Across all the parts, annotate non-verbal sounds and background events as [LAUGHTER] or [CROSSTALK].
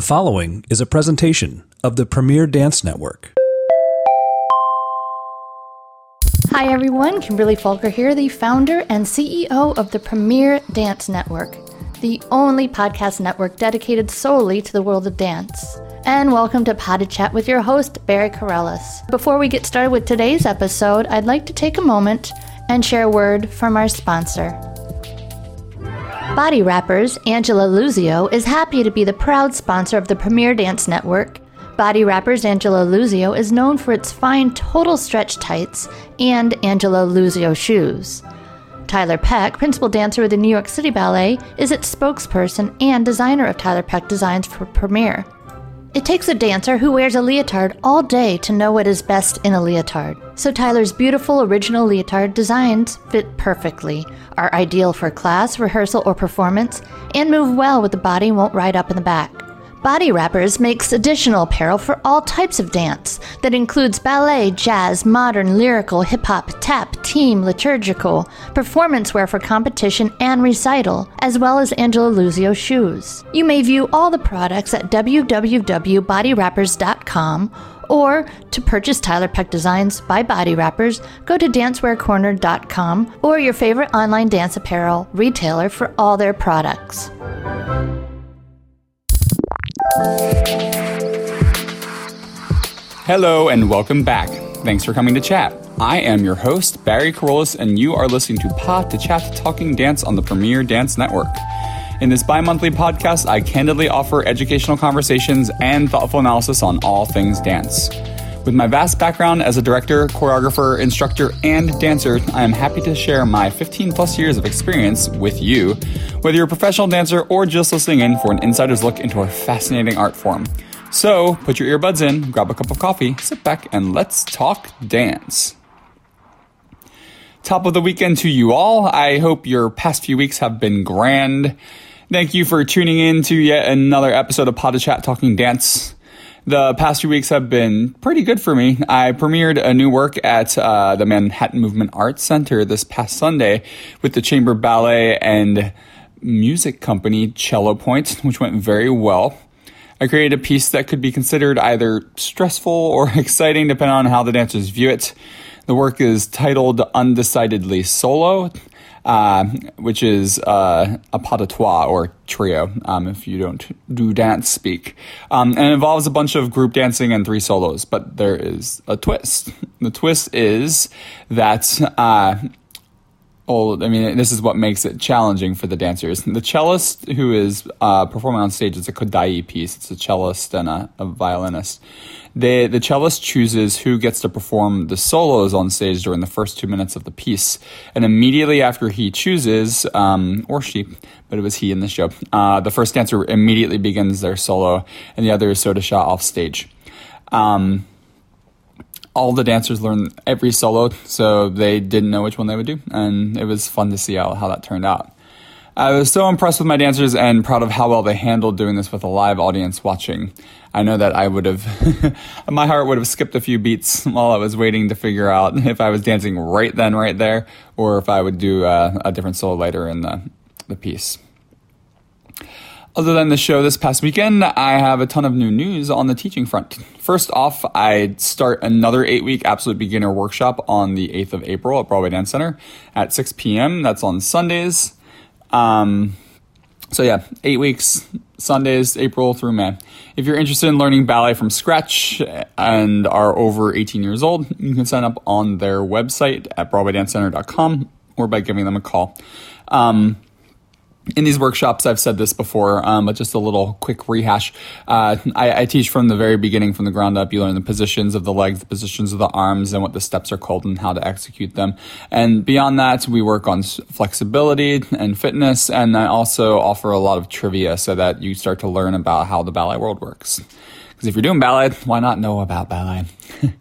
The following is a presentation of the Premier Dance Network. Hi everyone, Kimberly Falker here, the founder and CEO of the Premier Dance Network, the only podcast network dedicated solely to the world of dance. And welcome to Pas de Chat with your host, Barry Kerollis. Before we get started with today's episode, I'd like to take a moment and share a word from our sponsor. Body Wrappers, Angelo Luzio, is happy to be the proud sponsor of the Premier Dance Network. Body Wrappers Angelo Luzio is known for its fine total stretch tights and Angelo Luzio shoes. Tiler Peck, principal dancer with the New York City Ballet, is its spokesperson and designer of Tiler Peck designs for Premier. It takes a dancer who wears a leotard all day to know what is best in a leotard. So Tiler's beautiful original leotard designs fit perfectly, are ideal for class, rehearsal, or performance, and move well with the body won't ride up in the back. Body Wrappers makes additional apparel for all types of dance that includes ballet, jazz, modern, lyrical, hip hop, tap, team, liturgical, performance wear for competition and recital, as well as Angelo Luzio shoes. You may view all the products at www.bodywrappers.com or to purchase Tiler Peck Designs by Body Wrappers, go to dancewearcorner.com or your favorite online dance apparel retailer for all their products. Hello and welcome back. Thanks for coming to chat. I am your host, Barry Kerollis, and you are listening to Pas de Chat Talking Dance on the Premier Dance Network. In this bi monthly podcast, I candidly offer educational conversations and thoughtful analysis on all things dance. With my vast background as a director, choreographer, instructor, and dancer, I am happy to share my 15 plus years of experience with you, whether you're a professional dancer or just listening in for an insider's look into a fascinating art form. So put your earbuds in, grab a cup of coffee, sit back, and let's talk dance. Top of the weekend to you all. I hope your past few weeks have been grand. Thank you for tuning in to yet another episode of Pod Chat Talking Dance. The past few weeks have been pretty good for me. I premiered a new work at uh, the Manhattan Movement Arts Center this past Sunday with the Chamber Ballet and Music Company Cello Point, [LAUGHS] which went very well. I created a piece that could be considered either stressful or [LAUGHS] exciting depending on how the dancers view it. The work is titled Undecidedly Solo, uh, which is uh, a pas de trois or trio, um, if you don't do dance speak. Um, and involves a bunch of group dancing and three solos, but there is a twist. The twist is that uh, I mean, this is what makes it challenging for the dancers. The cellist who is uh, performing on stage is a kodai piece. It's a cellist and a, a violinist. They, the cellist chooses who gets to perform the solos on stage during the first two minutes of the piece. And immediately after he chooses, um, or she, but it was he in the show, uh, the first dancer immediately begins their solo, and the other is Soda shot off stage. Um, all the dancers learned every solo, so they didn't know which one they would do, and it was fun to see how, how that turned out. I was so impressed with my dancers and proud of how well they handled doing this with a live audience watching. I know that I would have, [LAUGHS] my heart would have skipped a few beats while I was waiting to figure out [LAUGHS] if I was dancing right then, right there, or if I would do uh, a different solo later in the, the piece. Other than the show this past weekend, I have a ton of new news on the teaching front. First off, I start another eight week Absolute Beginner workshop on the 8th of April at Broadway Dance Center at 6 p.m. That's on Sundays. Um, so, yeah, eight weeks, Sundays, April through May. If you're interested in learning ballet from scratch and are over 18 years old, you can sign up on their website at BroadwayDanceCenter.com or by giving them a call. Um, in these workshops, I've said this before, um, but just a little quick rehash. Uh, I, I, teach from the very beginning, from the ground up. You learn the positions of the legs, the positions of the arms, and what the steps are called and how to execute them. And beyond that, we work on flexibility and fitness, and I also offer a lot of trivia so that you start to learn about how the ballet world works. Because if you're doing ballet, why not know about ballet? [LAUGHS]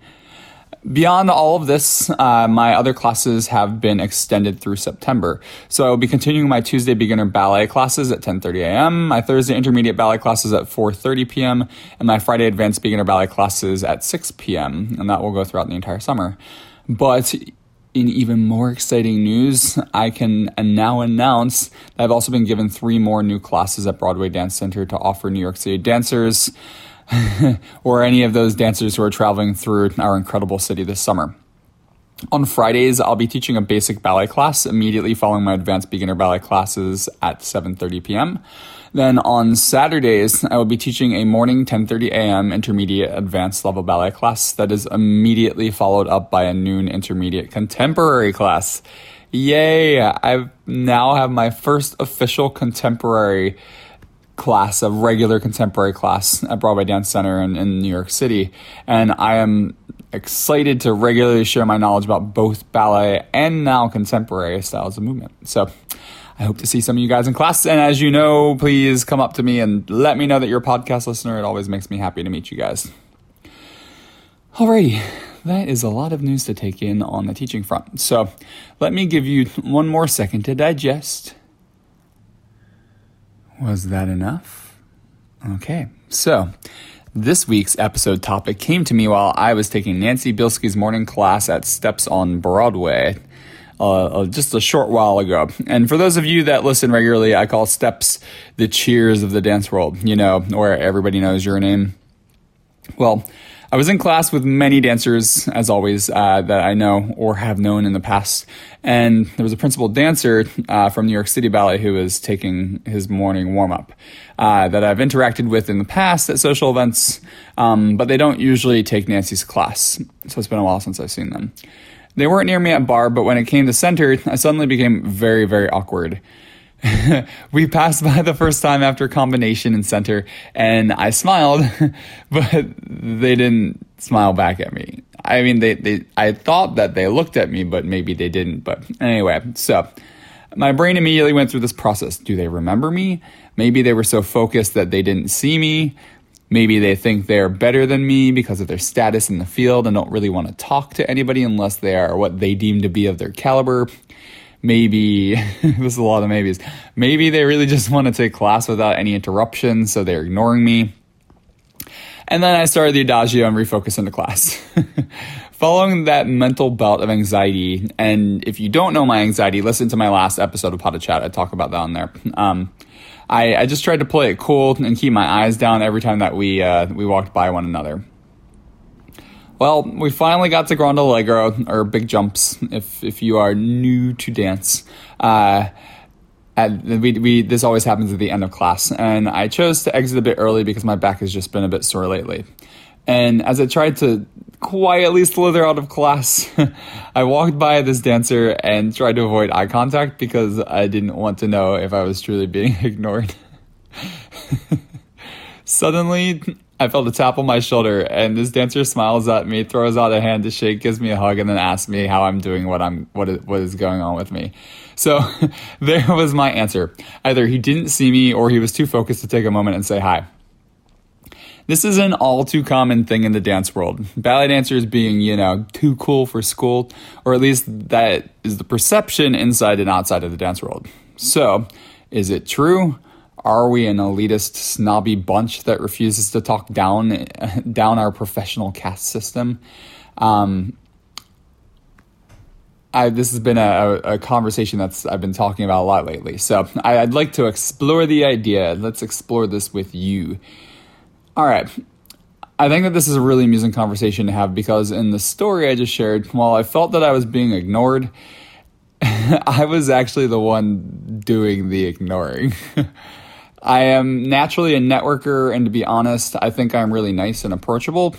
Beyond all of this, uh, my other classes have been extended through September. So I will be continuing my Tuesday beginner ballet classes at 10:30 a.m., my Thursday intermediate ballet classes at 4:30 p.m., and my Friday advanced beginner ballet classes at 6 p.m. And that will go throughout the entire summer. But in even more exciting news, I can now announce that I've also been given three more new classes at Broadway Dance Center to offer New York City dancers [LAUGHS] or any of those dancers who are traveling through our incredible city this summer. On Fridays, I'll be teaching a basic ballet class immediately following my advanced beginner ballet classes at 7:30 p.m. Then on Saturdays, I will be teaching a morning 10:30 a.m. intermediate advanced level ballet class that is immediately followed up by a noon intermediate contemporary class. Yay! I now have my first official contemporary class, a regular contemporary class at Broadway Dance Center in, in New York City. And I am excited to regularly share my knowledge about both ballet and now contemporary styles of movement. So I hope to see some of you guys in class. And as you know, please come up to me and let me know that you're a podcast listener. It always makes me happy to meet you guys. Alrighty, that is a lot of news to take in on the teaching front. So let me give you one more second to digest. Was that enough? Okay, so this week's episode topic came to me while I was taking Nancy Bielski's morning class at Steps on Broadway uh, uh, just a short while ago. And for those of you that listen regularly, I call steps the cheers of the dance world, you know, where everybody knows your name. Well, I was in class with many dancers, as always, uh, that I know or have known in the past. And there was a principal dancer uh, from New York City Ballet who was taking his morning warm up uh, that I've interacted with in the past at social events, um, but they don't usually take Nancy's class. So it's been a while since I've seen them. They weren't near me at bar, but when it came to center, I suddenly became very, very awkward. [LAUGHS] we passed by the first time after combination and center, and I smiled, [LAUGHS] but they didn't smile back at me. I mean, they, they, I thought that they looked at me, but maybe they didn't. But anyway, so my brain immediately went through this process. Do they remember me? Maybe they were so focused that they didn't see me. Maybe they think they're better than me because of their status in the field and don't really want to talk to anybody unless they are what they deem to be of their caliber. Maybe, [LAUGHS] this is a lot of maybes. Maybe they really just [LAUGHS] want to take class without any interruptions, so they're ignoring me. And then I started the adagio and refocus into class. [LAUGHS] Following that mental belt of anxiety, and if you don't know my anxiety, listen to my last episode of of Chat. I talk about that on there. [CLEARS THROAT] Um, I, I just tried to play it cool and keep my eyes down every time that we uh, we walked by one another. Well, we finally got to Grand Allegro, or big jumps, if if you are new to dance. Uh, at, we, we this always happens at the end of class, and I chose to exit a bit early because my back has just been a bit sore lately. And as I tried to quietly slither out of class, [LAUGHS] I walked by this dancer and tried to avoid eye contact because I didn't want to know if I was truly being [LAUGHS] ignored. [LAUGHS] Suddenly, I felt a tap on my shoulder, and this dancer smiles at me, throws out a hand to shake, gives me a hug, and then asks me how I'm doing, what I'm, what is, what is going on with me. So [LAUGHS] there was my answer. Either he didn't see me, or he was too focused to take a moment and say hi. This is an all too common thing in the dance world. Ballet dancers being, you know, too cool for school, or at least that is the perception inside and outside of the dance world. So, is it true? Are we an elitist, snobby bunch that refuses to talk down [LAUGHS] down our professional caste system? Um, I, this has been a, a, conversation that's I've been talking about a lot lately. So I, I'd like to explore the idea. Let's explore this with you. All right. I think that this is a really amusing conversation to have because in the story I just shared, while I felt that I was being ignored, [LAUGHS] I was actually the one doing the ignoring. [LAUGHS] I am naturally a networker, and to be honest, I think I'm really nice and approachable.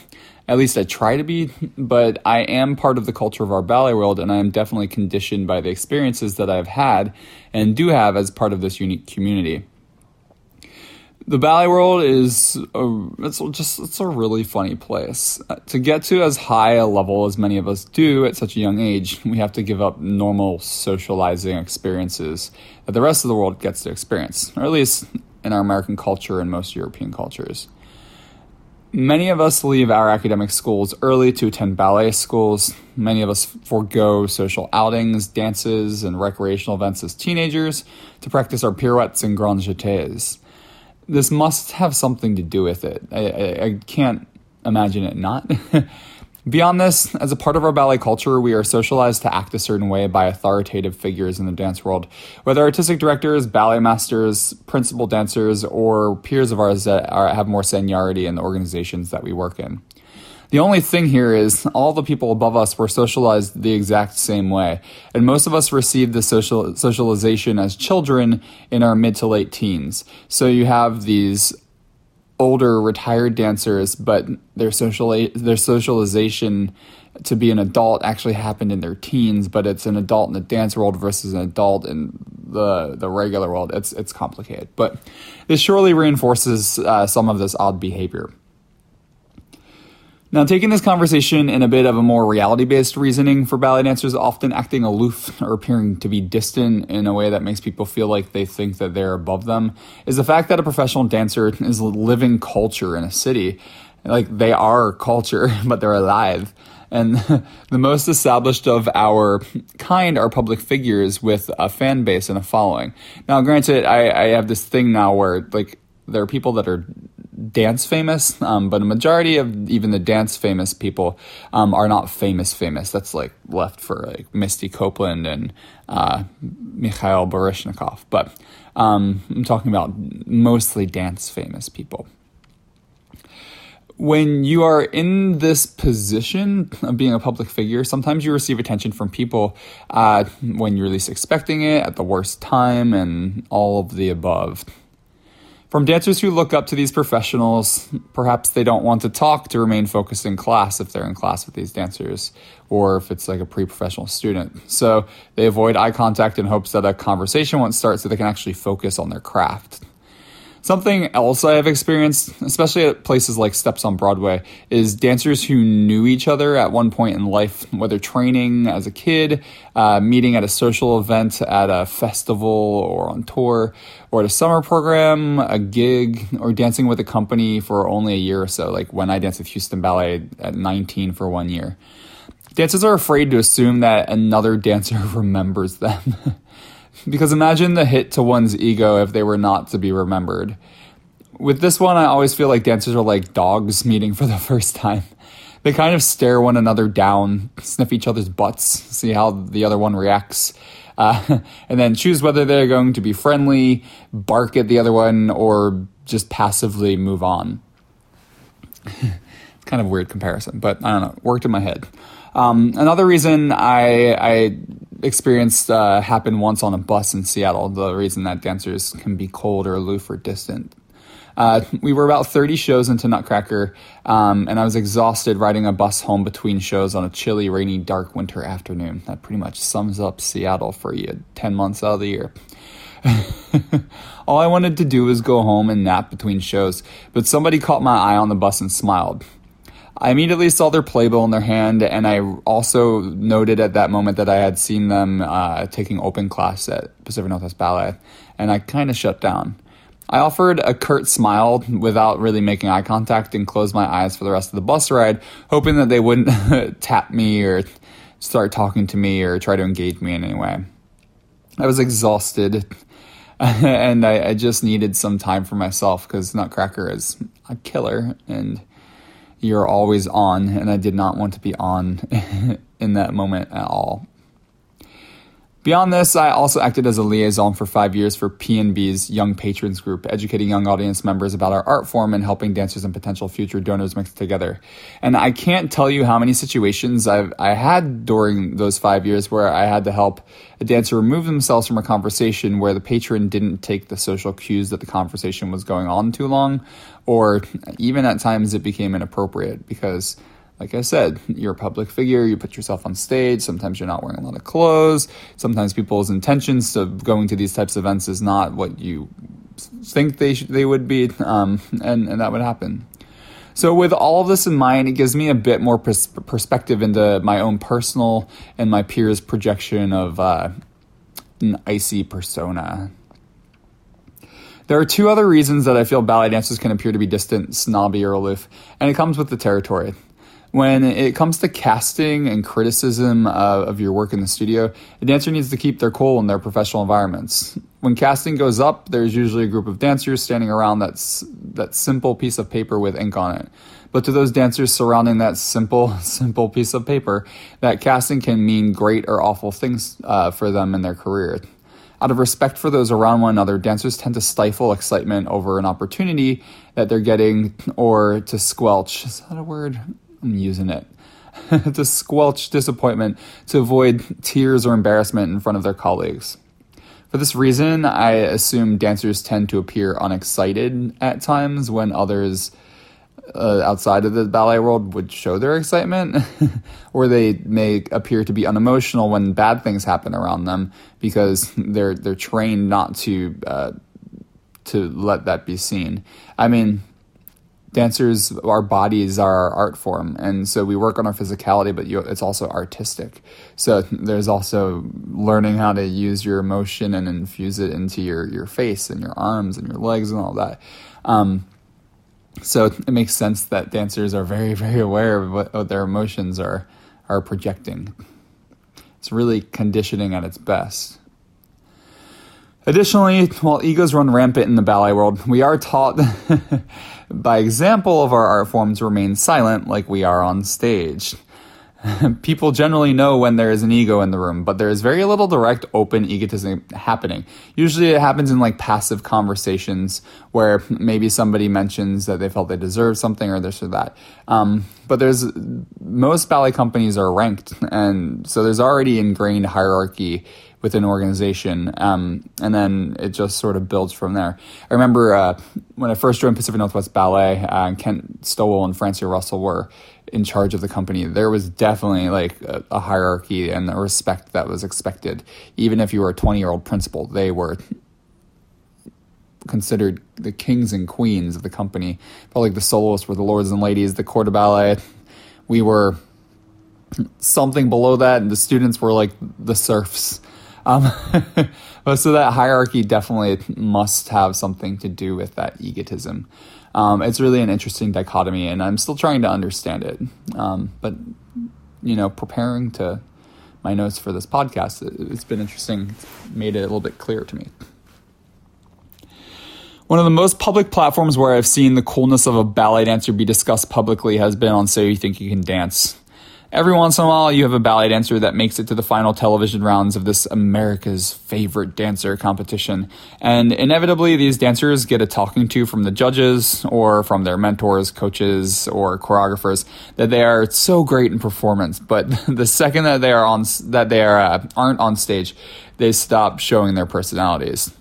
At least I try to be, but I am part of the culture of our ballet world, and I am definitely conditioned by the experiences that I've had and do have as part of this unique community the ballet world is a, it's just it's a really funny place uh, to get to as high a level as many of us do at such a young age we have to give up normal socializing experiences that the rest of the world gets to experience or at least in our american culture and most european cultures many of us leave our academic schools early to attend ballet schools many of us forego social outings dances and recreational events as teenagers to practice our pirouettes and grand jetés this must have something to do with it. I, I, I can't imagine it not. [LAUGHS] Beyond this, as a part of our ballet culture, we are socialized to act a certain way by authoritative figures in the dance world, whether artistic directors, ballet masters, principal dancers, or peers of ours that are, have more seniority in the organizations that we work in. The only thing here is all the people above us were socialized the exact same way, and most of us received the social socialization as children in our mid to late teens. So you have these older retired dancers, but their social their socialization to be an adult actually happened in their teens, but it's an adult in the dance world versus an adult in the the regular world. It's it's complicated, but this surely reinforces uh, some of this odd behavior. Now, taking this conversation in a bit of a more reality based reasoning for ballet dancers often acting aloof or appearing to be distant in a way that makes people feel like they think that they're above them is the fact that a professional dancer is living culture in a city. Like they are culture, [LAUGHS] but they're alive. And [LAUGHS] the most established of our kind are public figures with a fan base and a following. Now, granted, I, I have this thing now where like there are people that are dance famous, um, but a majority of even the dance famous people um, are not famous famous. That's like left for like Misty Copeland and uh, Mikhail Baryshnikov. But um, I'm talking about mostly dance famous people. When you are in this position of being a public figure, sometimes you receive attention from people uh, when you're least expecting it, at the worst time, and all of the above. From dancers who look up to these professionals, perhaps they don't want to talk to remain focused in class if they're in class with these dancers, or if it's like a pre professional student. So they avoid eye contact in hopes that a conversation won't start so they can actually focus on their craft. Something else I have experienced, especially at places like Steps on Broadway, is dancers who knew each other at one point in life, whether training as a kid, uh, meeting at a social event, at a festival, or on tour, or at a summer program, a gig, or dancing with a company for only a year or so, like when I danced with Houston Ballet at 19 for one year. Dancers are afraid to assume that another [LAUGHS] dancer remembers them. [LAUGHS] Because imagine the hit to one's ego if they were not to be remembered. With this one, I always feel like dancers are like dogs meeting for the [LAUGHS] first time. They kind of stare one another down, sniff each other's butts, see how the other one reacts, uh, [LAUGHS] and then choose whether they're going to be friendly, bark at the other one, or just passively move on. [LAUGHS] kind of weird comparison, but I don't know. Worked in my head. Um, another reason I, I experienced uh, happened once on a bus in Seattle. The reason that dancers can be cold or aloof or distant. Uh, we were about 30 shows into Nutcracker, um, and I was exhausted riding a bus home between shows on a chilly, rainy, dark winter afternoon. That pretty much sums up Seattle for you 10 months out of the year. [LAUGHS] All I wanted to do was go home and nap between shows, but somebody caught my eye on the bus and smiled. I immediately saw their playbill in their hand, and I also noted at that moment that I had seen them uh, taking open class at Pacific Northwest Ballet, and I kind of shut down. I offered a curt smile without really making eye contact and closed my eyes for the rest of the bus ride, hoping that they wouldn't [LAUGHS] tap me or start talking to me or try to engage me in any way. I was exhausted [LAUGHS] and I, I, just needed some time for myself because Nutcracker is a killer and you're always on, and I did not want to be on [LAUGHS] in that moment at all. Beyond this, I also acted as a liaison for five years for PNB's Young Patrons Group, educating young audience members about our art form and helping dancers and potential future donors mix together. And I can't tell you how many situations I've I had during those five years where I had to help a dancer remove themselves from a conversation where the patron didn't take the social cues that the conversation was going on too long, or even at times it became inappropriate because like I said, you're a public figure, you put yourself on stage, sometimes you're not wearing a lot of clothes, sometimes people's intentions of going to these types of events is not what you think they sh- they would be, um, and, and that would happen. So, with all of this in mind, it gives me a bit more pers- perspective into my own personal and my peers' projection of uh, an icy persona. There are two other reasons that I feel ballet dancers can appear to be distant, snobby, or aloof, and it comes with the territory when it comes to casting and criticism of, of, your work in the studio, a dancer needs to keep their cool in their professional environments. When casting goes up, there's usually a group of dancers standing around that's that simple piece of paper with ink on it. But to those dancers surrounding that simple, [LAUGHS] simple piece of paper, that casting can mean great or awful things uh, for them in their career. Out of respect for those around one another, dancers tend to stifle excitement over an opportunity that they're getting or to squelch. Is that a word? I'm using it. [LAUGHS] to squelch disappointment to avoid tears or embarrassment in front of their colleagues. For this reason, I assume dancers tend to appear unexcited at times when others uh, outside of the ballet world would show their excitement, [LAUGHS] or they may appear to be unemotional when bad things happen around them because [LAUGHS] they're they're trained not to uh, to let that be seen. I mean, dancers, our bodies are our art form, and so we work on our physicality, but you, it's also artistic. So [LAUGHS] there's also learning how to use your emotion and infuse it into your your face and your arms and your legs and all that. Um, so it makes sense that dancers are very, [LAUGHS] very aware of what, what their emotions are are projecting. It's really conditioning at its best. Additionally, while egos run rampant in the ballet world, we are taught [LAUGHS] by example of our art form to remain silent like we are on stage. [LAUGHS] People generally know when there is an ego in the room, but there is very little direct, open egotism happening. Usually it happens in like passive conversations where maybe somebody mentions that they felt they deserved something or this or that. Um, but there's most ballet companies are ranked, [LAUGHS] and so there's already ingrained hierarchy within an organization, um, and then it just sort of builds from there. I remember uh, when I first joined Pacific Northwest Ballet, uh, Kent Stowell and Francia Russell were in charge of the company, there was definitely like a, a hierarchy and a respect that was expected. Even if you were a 20 year old principal, they were considered the kings and queens of the company. Felt like the soloists were the lords and ladies, the corps de ballet. We were something below that, and the students were like the serfs. Um, [LAUGHS] so that hierarchy definitely must have something to do with that egotism. Um, it's really an interesting dichotomy, and I'm still trying to understand it. Um, but you know, preparing to my notes for this podcast, it, has been interesting. It's made it a little bit clearer to me. One of the most public platforms where I've seen the coolness of a ballet dancer be discussed publicly has been on So You Think You Can Dance. Every once in a while, you have a ballet dancer that makes it to the final television rounds of this America's favorite dancer competition. And inevitably, these dancers get a talking to from the judges or from their mentors, coaches, or choreographers that they are so great in performance. But [LAUGHS] the second that they are on, that they are, uh, aren't on stage, they stop showing their personalities.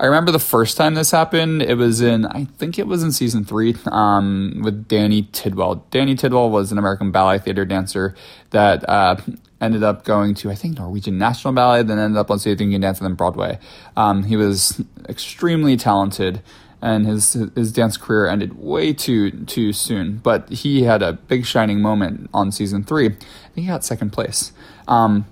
I remember the first time this happened. It was in, I think it was in season three, um, with Danny Tidwell. Danny Tidwell was an American ballet theater dancer that uh, ended up going to, I think, Norwegian National Ballet, then ended up on State Thinking Dance and then Broadway. Um, he was extremely talented and his his dance career ended way too too soon. But he had a big shining moment on season three. I think he got second place. Um,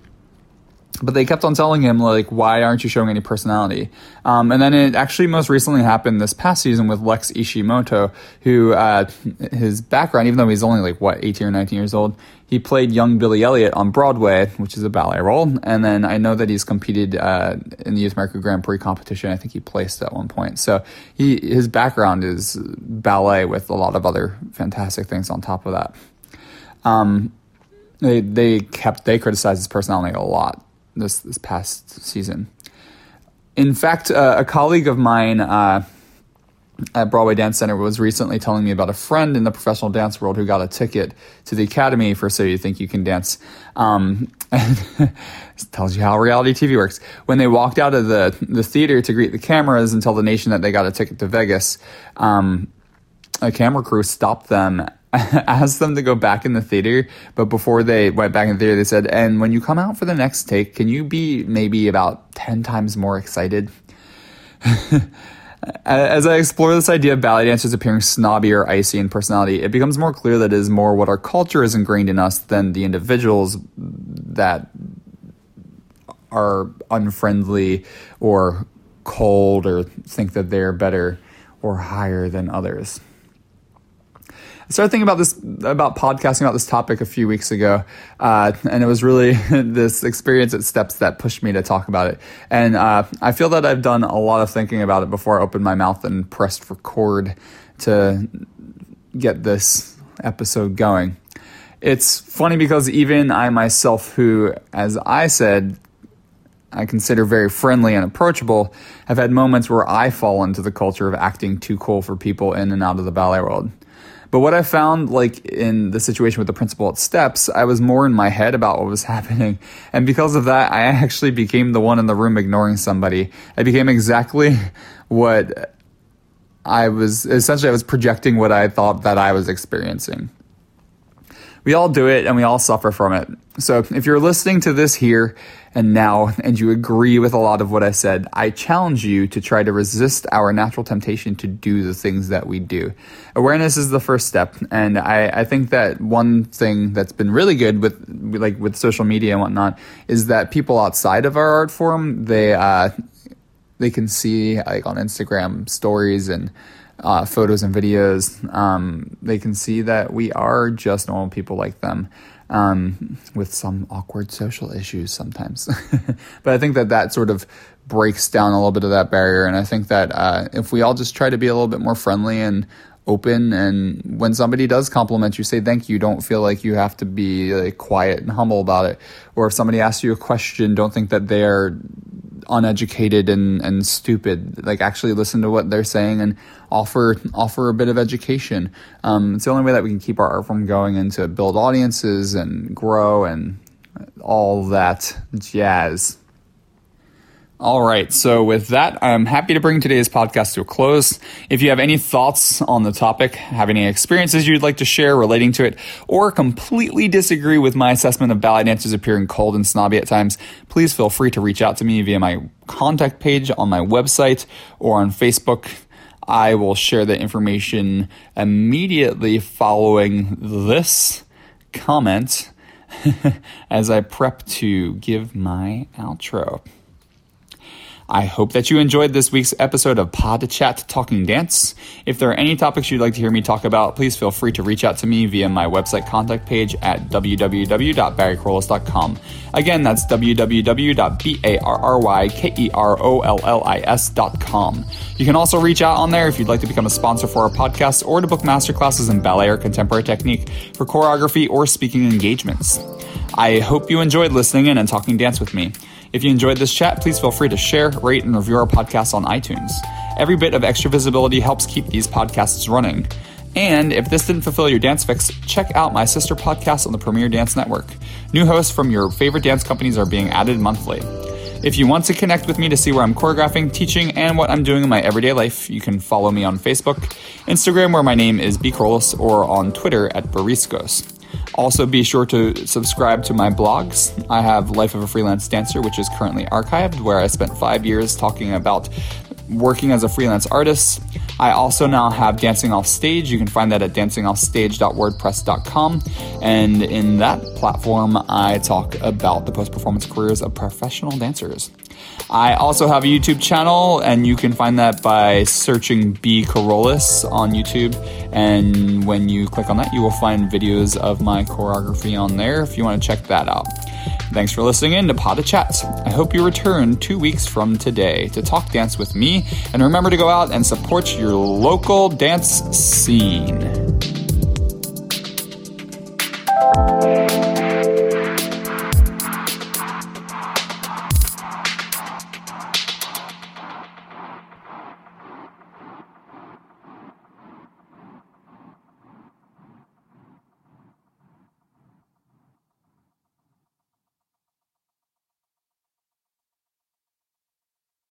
but they kept on telling him like why aren't you showing any personality? Um, and then it actually most recently happened this past season with lex ishimoto who uh, his background even though he's only like what 18 or 19 years old he played young billy elliot on broadway which is a ballet role. And then i know that he's competed uh, in the youth america grand prix competition. I think he placed at one point. So he his background is ballet with a lot of other fantastic things on top of that. Um, they they kept they criticized his personality a lot this this past season. In fact, uh, a colleague of mine uh, at Broadway Dance Center was recently telling me about a friend in the professional dance world who got a ticket to the Academy for So You Think You Can Dance. Um, [LAUGHS] and tells you how reality TV works. When they walked out of the, the theater to greet the cameras and tell the nation that they got a ticket to Vegas, um, a camera crew stopped them [LAUGHS] asked them to go back in the theater, but before they went back in the theater, they said, and when you come out for the next take, can you be maybe about 10 times more excited? [LAUGHS] As I explore this idea of ballet dancers appearing snobby or icy in personality, it becomes more clear that it is more what our culture is ingrained in us than the individuals that are unfriendly or cold or think that they're better or higher than others. I started thinking about this about podcasting about this topic a few weeks ago, uh, and it was really [LAUGHS] this experience at Steps that pushed me to talk about it. And uh, I feel that I've done a lot of thinking about it before I opened my mouth and pressed record to get this episode going. It's funny because even I myself, who, as I said, I consider very friendly and approachable, have had moments where I fall into the culture of acting too cool for people in and out of the ballet world. But what I found, like in the situation with the principal at Steps, I was more in my head about what was [LAUGHS] happening. And because of that, I actually became the one in the room ignoring somebody. I became exactly [LAUGHS] what I was essentially, I was projecting what I thought that I was experiencing. We all do it and we all suffer from it. So if you're listening to this here and now and you agree with a lot of what I said, I challenge you to try to resist our natural temptation to do the things that we do. Awareness is the first step. And I, I think that one thing that's been really good with like with social media and whatnot is that people outside of our art form, they uh, they can see like on Instagram stories and uh, photos and videos, um, they can see that we are just normal people like them. Um, with some awkward social issues sometimes. [LAUGHS] but I think that that sort of breaks down a little bit of that barrier. And I think that uh, if we all just try to be a little bit more friendly and open, and when somebody does compliment you, say thank you. Don't feel like you have to be like, quiet and humble about it. Or if somebody asks you a question, don't think that they're uneducated and, and stupid. Like actually listen to what they're saying and offer offer a bit of education. Um, it's the only way that we can keep our art form going and to build audiences and grow and all that jazz. All right. So with that, I'm happy to bring today's podcast to a close. If you have any thoughts on the topic, have any experiences you'd like to share relating to it, or completely disagree with my assessment of ballet dancers appearing cold and snobby at times, please feel free to reach out to me via my contact page on my website or on Facebook. I will share the information immediately following this comment [LAUGHS] as I prep to give my outro. I hope that you enjoyed this week's episode of Pod Chat Talking Dance. If there are any topics you'd like to hear me talk about, please feel free to reach out to me via my website contact page at www.barrykerollis.com. Again, that's www.barrykerollis.com. You can also reach out on there if you'd like to become a sponsor for our podcast or to book masterclasses in ballet or contemporary technique for choreography or speaking engagements. I hope you enjoyed listening in and talking dance with me. If you enjoyed this chat, please feel free to share, rate, and review our podcast on iTunes. Every bit of extra visibility helps keep these podcasts running. And if this didn't fulfill your dance fix, check out my sister podcast on the Premier Dance Network. New hosts from your favorite dance companies are being added monthly. If you want to connect with me to see where I'm choreographing, teaching, and what I'm doing in my everyday life, you can follow me on Facebook, Instagram, where my name is B. Kerollis, or on Twitter at Bariscos. Also, be sure to subscribe to my blogs. I have Life of a Freelance Dancer, which is currently archived, where I spent five years talking about working as a freelance artist. I also now have Dancing Off Stage. You can find that at dancingoffstage.wordpress.com. And in that platform, I talk about the post performance careers of professional dancers. I also have a YouTube channel, and you can find that by searching B. Kerollis on YouTube. And when you click on that, you will find videos of my choreography on there if you want to check that out. Thanks for listening in to Pod Chat. I hope you return two weeks from today to talk dance with me. And remember to go out and support your local dance scene.